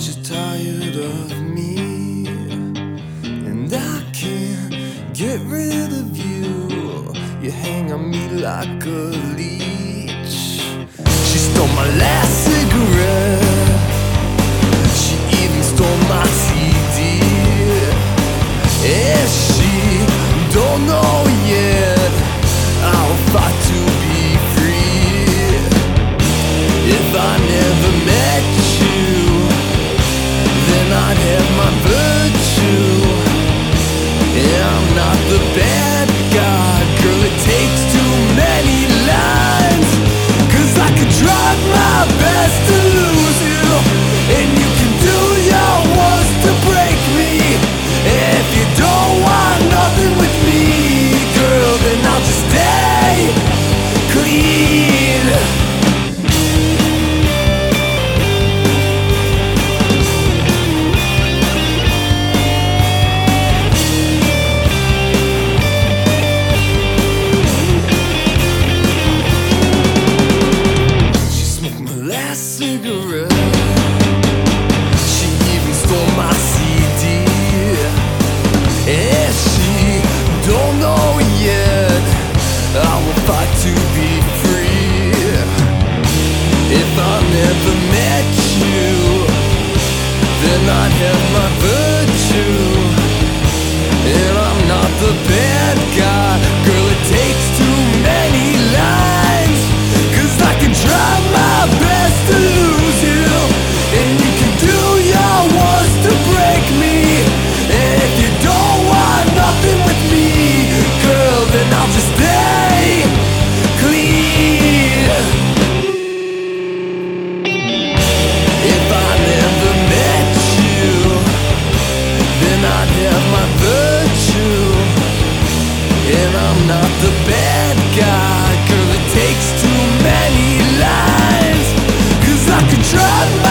She's tired of me, and I can't get rid of you. You hang on me like a leech. She stole my last Fight to Trust